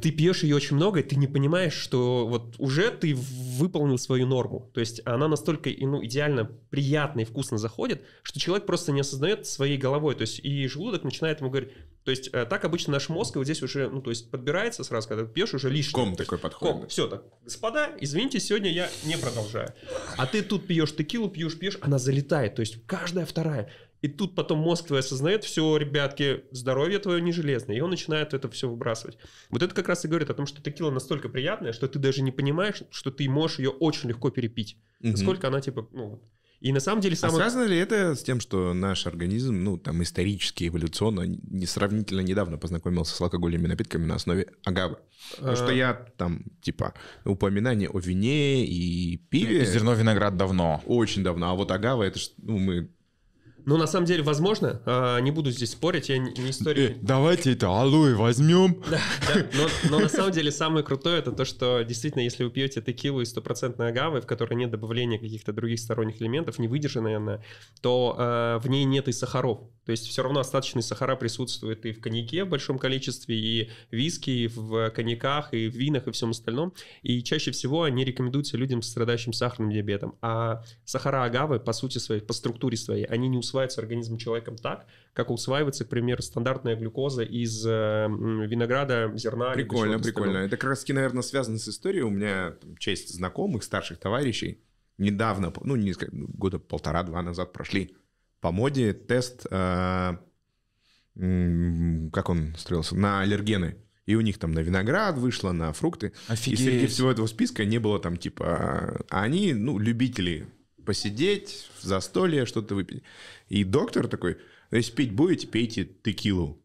Speaker 3: ты пьешь ее очень много, и ты не понимаешь, что вот уже ты выполнил свою норму. То есть она настолько ну, идеально приятно и вкусно заходит, что человек просто не осознает своей головой. То есть и желудок начинает ему говорить... То есть э, так обычно наш мозг вот здесь уже, ну, то есть подбирается сразу, когда ты пьешь уже лишнее.
Speaker 2: Ком такой подходит. Ком,
Speaker 3: все так. Господа, извините, сегодня я не продолжаю. А ты тут пьешь текилу, пьешь, пьешь, она залетает. То есть каждая вторая. И тут потом мозг твой осознает, все, ребятки, здоровье твое не железное, и он начинает это все выбрасывать. Вот это как раз и говорит о том, что текила настолько приятная, что ты даже не понимаешь, что ты можешь ее очень легко перепить. Угу. Насколько она типа, ну, и на самом деле...
Speaker 2: Самое... А связано ли это с тем, что наш организм, ну, там, исторически, эволюционно, не сравнительно недавно познакомился с алкогольными напитками на основе агавы? Потому что а. я там, типа, упоминание о вине и пиве...
Speaker 1: Зерно виноград давно.
Speaker 2: Очень давно. А вот агава, это, ну, мы
Speaker 3: ну, на самом деле, возможно. А, не буду здесь спорить, я не историк. Э,
Speaker 1: давайте это алоэ возьмем.
Speaker 3: Да, да. Но, но на самом деле самое крутое это то, что действительно, если вы пьете текилу из стопроцентной агавы, в которой нет добавления каких-то других сторонних элементов, не выдержанная она, то э, в ней нет и сахаров. То есть все равно остаточные сахара присутствуют и в коньяке в большом количестве, и в виски, и в коньяках, и в винах, и всем остальном. И чаще всего они рекомендуются людям, страдающим сахарным диабетом. А сахара агавы, по сути своей, по структуре своей, они не усваиваются организмом человеком так, как усваивается, к примеру, стандартная глюкоза из э, винограда, зерна.
Speaker 2: Прикольно, прикольно. Это как раз, наверное, связано с историей. У меня там, часть знакомых, старших товарищей недавно, ну, не года полтора-два назад прошли по моде тест, э, как он строился, на аллергены. И у них там на виноград вышло, на фрукты. Офигеть. И среди всего этого списка не было там типа... А они, ну, любители посидеть, в застолье что-то выпить. И доктор такой, если пить будете, пейте текилу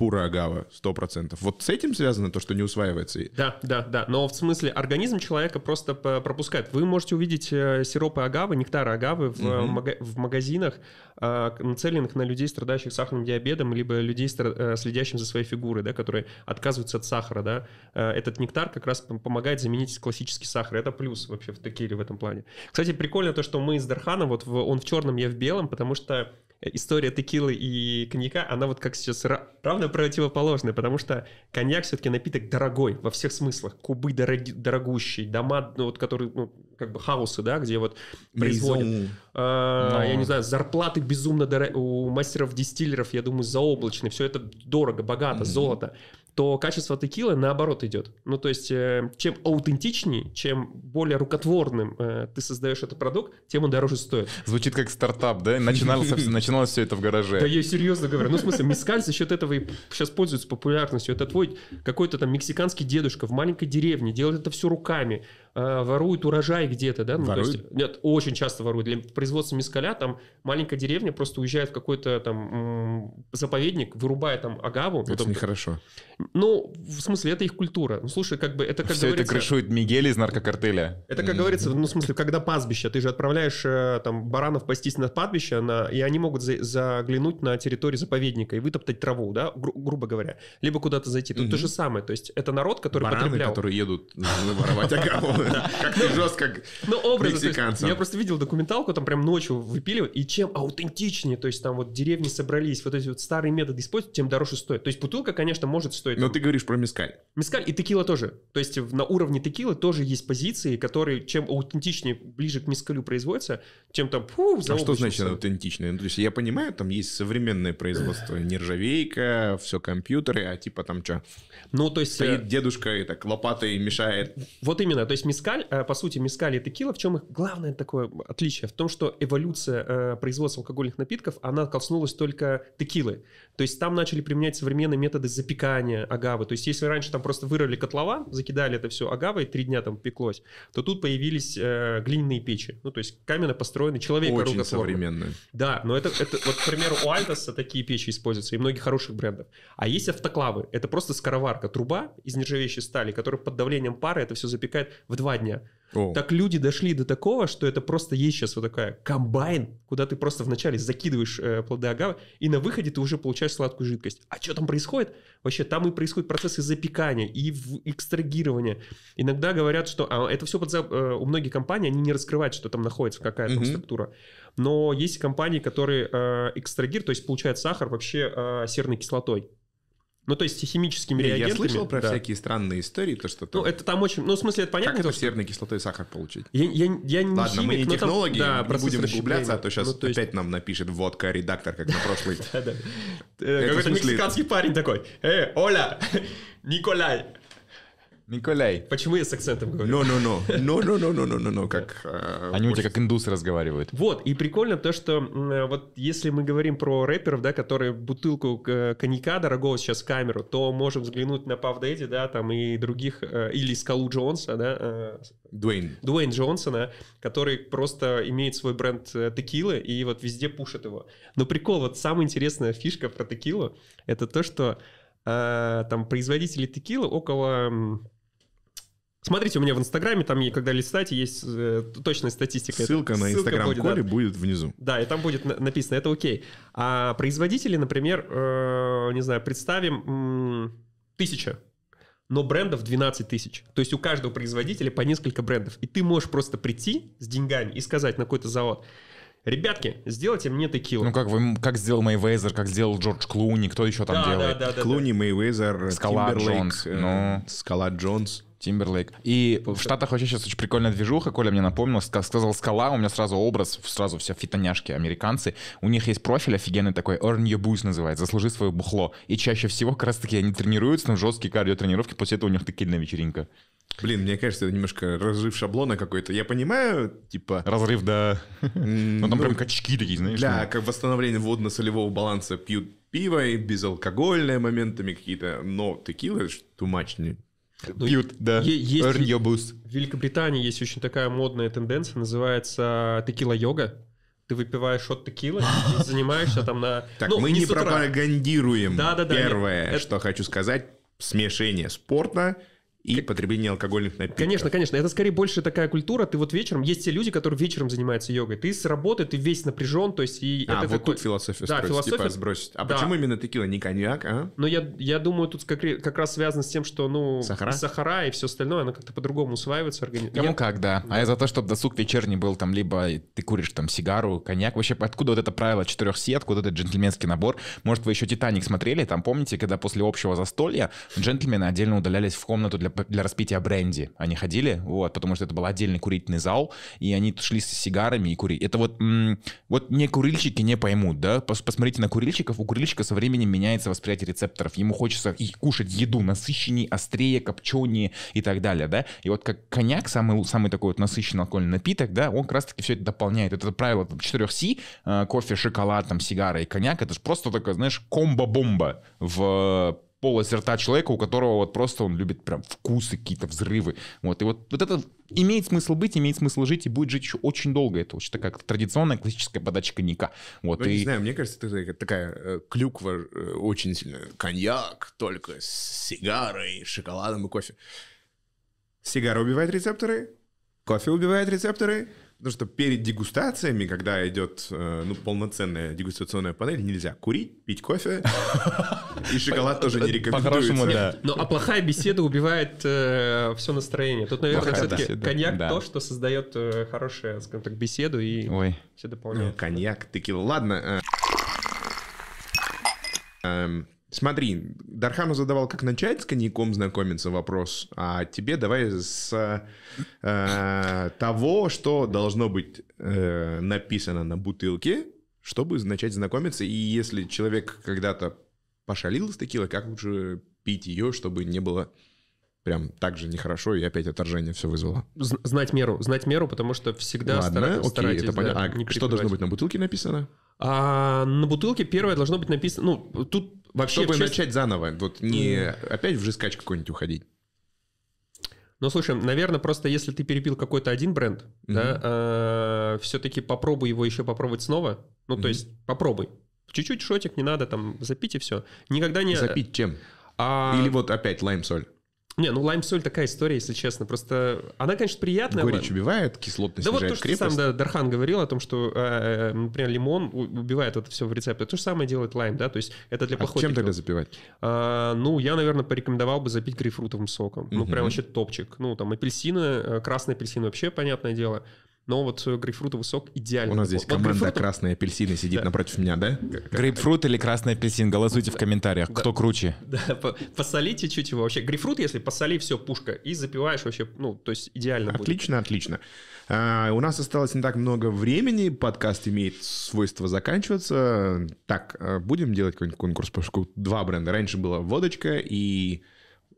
Speaker 2: пура агава, сто процентов. Вот с этим связано то, что не усваивается?
Speaker 3: Да, да, да. Но в смысле организм человека просто пропускает. Вы можете увидеть э, сиропы агавы, нектары агавы в, угу. мага- в магазинах, э, нацеленных на людей, страдающих сахарным диабетом, либо людей, следящих за своей фигурой, да, которые отказываются от сахара. Да. Этот нектар как раз помогает заменить классический сахар. Это плюс вообще в текиле в этом плане. Кстати, прикольно то, что мы с Дарханом, вот в, он в черном, я в белом, потому что история текилы и коньяка, она вот как сейчас равно противоположная, потому что коньяк все-таки напиток дорогой во всех смыслах. Кубы дороги, дорогущие, дома, ну, вот, которые, ну, как бы хаусы, да, где вот производят.
Speaker 2: Maison.
Speaker 3: А,
Speaker 1: Но-
Speaker 3: Я не знаю, зарплаты безумно дорогие у мастеров-дистиллеров, я думаю, заоблачные, все это дорого, богато, золото то качество текилы наоборот идет. Ну, то есть, э, чем аутентичнее, чем более рукотворным э, ты создаешь этот продукт, тем он дороже стоит.
Speaker 1: Звучит как стартап, да? Начиналось, начиналось все это в
Speaker 3: Да
Speaker 1: гараже.
Speaker 3: я серьезно говорю. Ну, в смысле, мискаль за счет этого и сейчас пользуется популярностью. Это твой какой-то там мексиканский дедушка в маленькой деревне, делает это все руками, э, ворует урожай где-то, да? Ну, то есть- нет, очень часто ворует. Для производства мискаля там маленькая деревня просто уезжает в какой-то там заповедник, вырубает там агаву.
Speaker 2: Это
Speaker 3: Потом-
Speaker 2: нехорошо.
Speaker 3: Ну, в смысле, это их культура. Ну, слушай, как бы это, как
Speaker 1: Все это
Speaker 3: говорится...
Speaker 1: крышует Мигель из наркокартеля.
Speaker 3: Это, как говорится, ну, в смысле, когда пастбище, ты же отправляешь э, там баранов пастись на пастбище, на, и они могут за- заглянуть на территорию заповедника и вытоптать траву, да, гру- грубо говоря, либо куда-то зайти. Тут
Speaker 2: Мгм.
Speaker 3: то же самое, то есть это народ, который
Speaker 2: Бараны,
Speaker 3: потреблял.
Speaker 2: которые едут воровать агаву. Как ты жестко.
Speaker 3: Ну,
Speaker 2: мексиканцам.
Speaker 3: я просто видел документалку, там прям ночью выпиливают, и чем аутентичнее, то есть там вот деревни собрались, вот эти вот старые методы используют, тем дороже стоит. То есть бутылка, конечно, может стоить
Speaker 2: Но ты говоришь про мискаль.
Speaker 3: Мескаль и текила тоже. То есть на уровне текилы тоже есть позиции, которые чем аутентичнее, ближе к мескалю производятся, чем там, фу,
Speaker 2: А что значит аутентичное? Ну, то есть я понимаю, там есть современное производство, нержавейка, все компьютеры, а типа там что?
Speaker 3: Ну, то есть... э,
Speaker 2: Стоит дедушка и так лопатой мешает.
Speaker 3: Вот именно, то есть мискаль, э, по сути, мискаль и текила, в чем их главное такое отличие? В том, что эволюция э, производства алкогольных напитков, она коснулась только текилы. То есть там начали применять современные методы запекания агавы. То есть если раньше там просто вырыли котлован, закидали это все агавой, три дня там пеклось, то тут появились э, глиняные печи. Ну, то есть каменно построенный человек
Speaker 2: Очень современное.
Speaker 3: Да, но это, это вот, к примеру, у Альтоса такие печи используются, и многих хороших брендов. А есть автоклавы. Это просто скороварка, труба из нержавеющей стали, которая под давлением пара это все запекает в два дня.
Speaker 2: О,
Speaker 3: Так люди дошли до такого, что это просто есть сейчас вот такая комбайн, куда ты просто вначале закидываешь э, плоды агавы, и на выходе ты уже получаешь сладкую жидкость. А что там происходит? Вообще, там и происходят процессы запекания и экстрагирования. Иногда говорят, что а, это все у многих компаний, они не раскрывают, что там находится, какая там
Speaker 2: Мгм.
Speaker 3: структура. Но есть компании, которые э, экстрагируют, то есть получают сахар вообще э, серной кислотой. Ну, то есть химическими
Speaker 2: не, я
Speaker 3: реагентами.
Speaker 2: слышал про
Speaker 3: да.
Speaker 2: всякие странные истории, то что там-
Speaker 3: Ну, это там очень... Ну, в смысле, это понятно.
Speaker 2: Как это
Speaker 3: что-
Speaker 2: серной кислотой сахар получить?
Speaker 3: я, я, я не
Speaker 2: Ладно, мы
Speaker 3: химик,
Speaker 2: не
Speaker 3: но там-
Speaker 2: технологи,
Speaker 3: да,
Speaker 2: не будем углубляться, а то сейчас
Speaker 3: Ну, то есть-
Speaker 2: опять нам напишет водка редактор, как на прошлый.
Speaker 3: Э, Какой-то мексиканский парень такой. Э, Оля, Николай.
Speaker 1: Николай.
Speaker 3: Почему я с акцентом говорю?
Speaker 2: Ну-ну-ну, ну-ну-ну-ну-ну-ну, как... э,
Speaker 1: Они у тебя как индусы разговаривают.
Speaker 3: Вот, и прикольно то, что э, вот если мы говорим про рэперов, да, которые бутылку э, коньяка дорогого сейчас в камеру, то можем взглянуть на Пав Дэдди, да, там и других, э, или Скалу Джонса, да, э,
Speaker 2: Дуэйн.
Speaker 3: Дуэйн Джонсона, который просто имеет свой бренд э, текилы и вот везде пушит его. Но прикол, вот самая интересная фишка про текилу, это то, что там производители текилы около... Смотрите, у меня в Инстаграме, там, когда листаете, есть э, точная статистика.
Speaker 2: Ссылка на Инстаграм
Speaker 3: будет, да.
Speaker 2: Коли будет внизу.
Speaker 3: Да, и там будет на- написано, это окей. А производители, например, э, не знаю, представим м, тысяча, но брендов 12 тысяч. То есть у каждого производителя по несколько брендов. И ты можешь просто прийти с деньгами и сказать на какой-то завод, ребятки, сделайте мне текилу.
Speaker 1: Ну, как, вы, как сделал Мейвезер, как сделал Джордж Клуни, кто еще там
Speaker 3: да,
Speaker 1: делает?
Speaker 3: да, да, да,
Speaker 2: Клуни, Мейвезер,
Speaker 1: Скала
Speaker 2: Тимберлейк,
Speaker 1: Джонс,
Speaker 2: э,
Speaker 1: ну.
Speaker 2: Скала Джонс.
Speaker 1: Тимберлейк. И в Штатах вообще сейчас очень прикольная движуха. Коля мне напомнил, ска- сказал скала, у меня сразу образ, сразу все фитоняшки, американцы. У них есть профиль офигенный такой, earn your boost называется, заслужи свое бухло. И чаще всего как раз таки они тренируются, на жесткие кардиотренировки, после этого у них текильная вечеринка.
Speaker 2: Блин, мне кажется, это немножко разрыв шаблона какой-то. Я понимаю, типа...
Speaker 1: Разрыв, да. Ну там
Speaker 2: ну,
Speaker 1: прям качки такие, знаешь.
Speaker 2: Для
Speaker 1: ну.
Speaker 2: как восстановления водно-солевого баланса пьют пиво и безалкогольное моментами какие-то, но текила too much.
Speaker 3: Ну,
Speaker 1: да.
Speaker 3: есть-
Speaker 1: Earn your boost.
Speaker 3: В Великобритании есть очень такая модная тенденция, называется текила-йога. Ты выпиваешь от текилы и занимаешься там на...
Speaker 2: Так,
Speaker 3: ну,
Speaker 2: мы не пропагандируем. Первое,
Speaker 3: нет, это-
Speaker 2: что хочу сказать, смешение спорта и потребление алкогольных напитков.
Speaker 3: Конечно, конечно. Это скорее больше такая культура. Ты вот вечером... Есть те люди, которые вечером занимаются йогой. Ты с работы, ты весь напряжен, то есть... И
Speaker 2: А,
Speaker 3: это
Speaker 2: вот
Speaker 3: такой-
Speaker 2: тут философия
Speaker 3: Да,
Speaker 2: строится,
Speaker 3: философия-
Speaker 2: типа сбросить. А
Speaker 3: Да.
Speaker 2: почему именно текила, не коньяк, а?
Speaker 3: Но я, я думаю, тут как, как раз связано с тем, что, ну,
Speaker 2: Сахара?
Speaker 3: сахара и все остальное, оно как-то по-другому усваивается. Органи...
Speaker 1: Кому
Speaker 3: Я-
Speaker 1: как, да. А я за то, чтобы досуг вечерний был там, либо ты куришь там сигару, коньяк. Вообще, откуда вот это правило четырех сеток, вот этот джентльменский набор? Может, вы еще «Титаник» смотрели? Там, помните, когда после общего застолья джентльмены отдельно удалялись в комнату для для, для распития бренди они ходили, вот, потому что это был отдельный курительный зал, и они шли с сигарами и курили. Это вот, вот не курильщики не поймут, да, посмотрите на курильщиков, у курильщика со временем меняется восприятие рецепторов, ему хочется и кушать еду насыщеннее, острее, копченее и так далее, да, и вот как коньяк, самый, самый такой вот насыщенный алкогольный напиток, да, он как раз-таки все это дополняет. Это правило 4 Си, э, кофе, шоколад, там, сигара и коньяк, это же просто такая, знаешь, комбо-бомба в полость рта человека, у которого вот просто он любит прям вкусы, какие-то взрывы. Вот, и вот, вот это имеет смысл быть, имеет смысл жить и будет жить еще очень долго. Это очень такая традиционная классическая подача коньяка. Вот,
Speaker 2: ну,
Speaker 1: и...
Speaker 2: не знаю, мне кажется, это такая э, клюква э, очень сильно. Коньяк только с сигарой, шоколадом и кофе. Сигара убивает рецепторы, кофе убивает рецепторы, Потому что перед дегустациями, когда идет э, ну, полноценная дегустационная панель, нельзя курить, пить кофе. И шоколад тоже не рекомендуется.
Speaker 3: да. Ну, а плохая беседа убивает э, все настроение. Тут, наверное, все-таки коньяк то, что создает э, хорошую, скажем так, беседу и все дополняет.
Speaker 2: Ну, коньяк, текила. Ладно. Эм, Смотри, Дархану задавал, как начать с коньяком знакомиться вопрос, а тебе давай с э, того, что должно быть э, написано на бутылке, чтобы начать знакомиться. И если человек когда-то пошалил с текилой, как лучше пить ее, чтобы не было прям так же нехорошо, и опять отторжение все вызвало.
Speaker 3: Знать меру, знать меру, потому что всегда
Speaker 2: Ладно, стара- окей, старайтесь, это понятно. Да, а что должно быть на бутылке написано?
Speaker 3: А, на бутылке первое должно быть написано, ну, тут вообще...
Speaker 2: Чтобы честь... начать заново, вот не mm. опять в жескач какой-нибудь уходить.
Speaker 3: Ну, слушай, наверное, просто если ты перепил какой-то один бренд, mm-hmm. да, э, а, все-таки попробуй его еще попробовать снова. Ну, mm-hmm. то есть попробуй. Чуть-чуть шотик, не надо там запить и все. Никогда не...
Speaker 2: Запить чем? А... Или вот опять лайм-соль?
Speaker 3: Не, ну лайм-соль такая история, если честно. Просто она, конечно, приятная.
Speaker 2: Горечь убивает, кислотность Да вот то, что крепость.
Speaker 3: сам да, Дархан говорил о том, что, э, например, лимон убивает это все в рецепте. То же самое делает лайм, да, то есть это для плохой...
Speaker 2: А чем тогда запивать?
Speaker 3: А, ну, я, наверное, порекомендовал бы запить грейпфрутовым соком. Ну, прям вообще топчик. Ну, там апельсины, э, красный апельсин вообще, понятное дело но вот грейпфрутовый сок идеально.
Speaker 2: У нас здесь вот команда грейпфрут... красные апельсины сидит да. напротив меня, да?
Speaker 1: Грейпфрут или красный апельсин? Голосуйте в комментариях, да. кто круче.
Speaker 3: Да, посолите чуть его вообще. Грейпфрут, если посоли, все, пушка, и запиваешь вообще, ну, то есть идеально
Speaker 2: Отлично, будет. отлично. А, у нас осталось не так много времени, подкаст имеет свойство заканчиваться. Так, а, будем делать какой-нибудь конкурс, поскольку два бренда. Раньше была водочка и...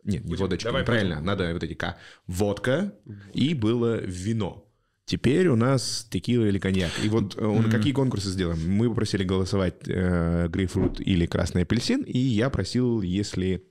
Speaker 2: Нет, не будем. водочка, Давай правильно, надо вот эти К. Водка и было вино. Теперь у нас текила или коньяк. И вот mm-hmm. какие конкурсы сделаем? Мы попросили голосовать э, грейпфрут или красный апельсин, и я просил, если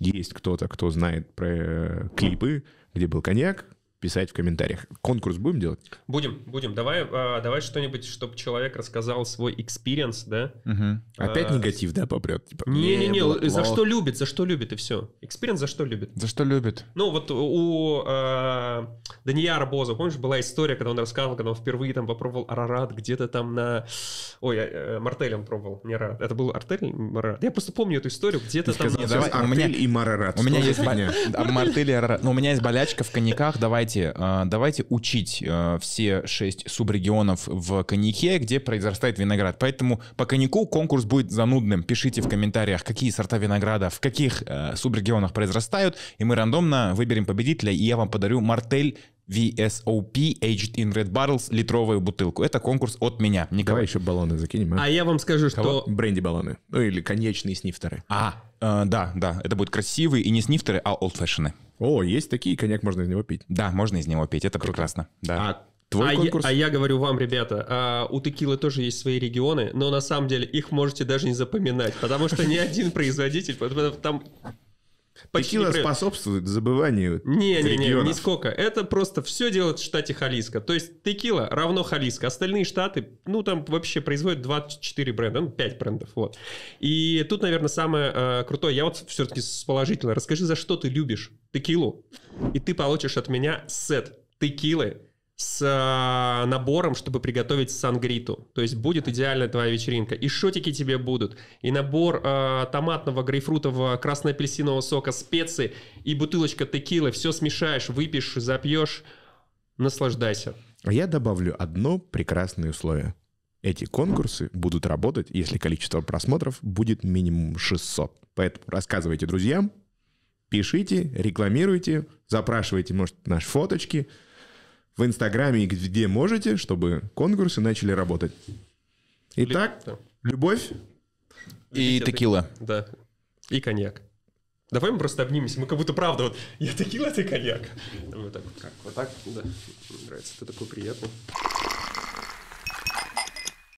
Speaker 2: есть кто-то, кто знает про э, клипы, где был коньяк, писать в комментариях. Конкурс будем делать?
Speaker 3: Будем, будем. Давай, а, давай что-нибудь, чтобы человек рассказал свой experience, да?
Speaker 2: Угу. Опять а, негатив, да, попрет?
Speaker 3: Типа, Не-не-не, за что любит, за что любит, и все. Experience за что любит.
Speaker 1: За что любит?
Speaker 3: Ну, вот у а, Дания Арбоза, помнишь, была история, когда он рассказывал, когда он впервые там попробовал Арарат где-то там на... Ой, а, Мартель он пробовал, не Арарат. Это был Артель? Марарат. Я просто помню эту историю, где-то там...
Speaker 2: Сказал, давай, у меня и Марарат.
Speaker 1: У меня есть... Мартель и Арарат. Ну, у меня есть болячка в коньяках, давайте давайте, а, давайте учить а, все шесть субрегионов в коньяке, где произрастает виноград. Поэтому по коньяку конкурс будет занудным. Пишите в комментариях, какие сорта винограда в каких а, субрегионах произрастают, и мы рандомно выберем победителя, и я вам подарю Мартель VSOP Aged in Red Barrels литровую бутылку. Это конкурс от меня.
Speaker 2: Николай. Давай еще баллоны закинем.
Speaker 3: А, а я вам скажу, Кого?
Speaker 2: что... Бренди-баллоны. Ну или коньячные снифтеры.
Speaker 1: А, э, да, да. Это будут красивые и не снифтеры, а олдфэшены.
Speaker 2: О, есть такие, коньяк можно из него пить.
Speaker 1: Да, можно из него пить, это Круто. прекрасно. Да.
Speaker 3: А Твой а конкурс? Я, а я говорю вам, ребята, а, у текилы тоже есть свои регионы, но на самом деле их можете даже не запоминать, потому что ни один производитель, там
Speaker 2: Почти Текила не способствует забыванию
Speaker 3: Не-не-не, нисколько. Это просто все делает в штате Халиска. То есть текила равно Халиска. Остальные штаты, ну, там вообще производят 24 бренда, ну, 5 брендов, вот. И тут, наверное, самое э, крутое, я вот все-таки с положительно. Расскажи, за что ты любишь текилу, и ты получишь от меня сет текилы с э, набором, чтобы приготовить сангриту. То есть будет идеальная твоя вечеринка. И шотики тебе будут, и набор э, томатного, грейпфрутового, красно-апельсинового сока, специи, и бутылочка текилы. Все смешаешь, выпьешь, запьешь, наслаждайся.
Speaker 2: А я добавлю одно прекрасное условие. Эти конкурсы будут работать, если количество просмотров будет минимум 600. Поэтому рассказывайте друзьям, Пишите, рекламируйте, запрашивайте, может, наши фоточки в Инстаграме и где можете, чтобы конкурсы начали работать. Итак, любовь.
Speaker 1: И
Speaker 3: Любите
Speaker 1: текила.
Speaker 3: Да. И коньяк. Давай мы просто обнимемся. Мы как будто правда вот я текила, ты коньяк. Вот так вот. Как? Вот так? Да. Мне нравится. Ты такой приятный.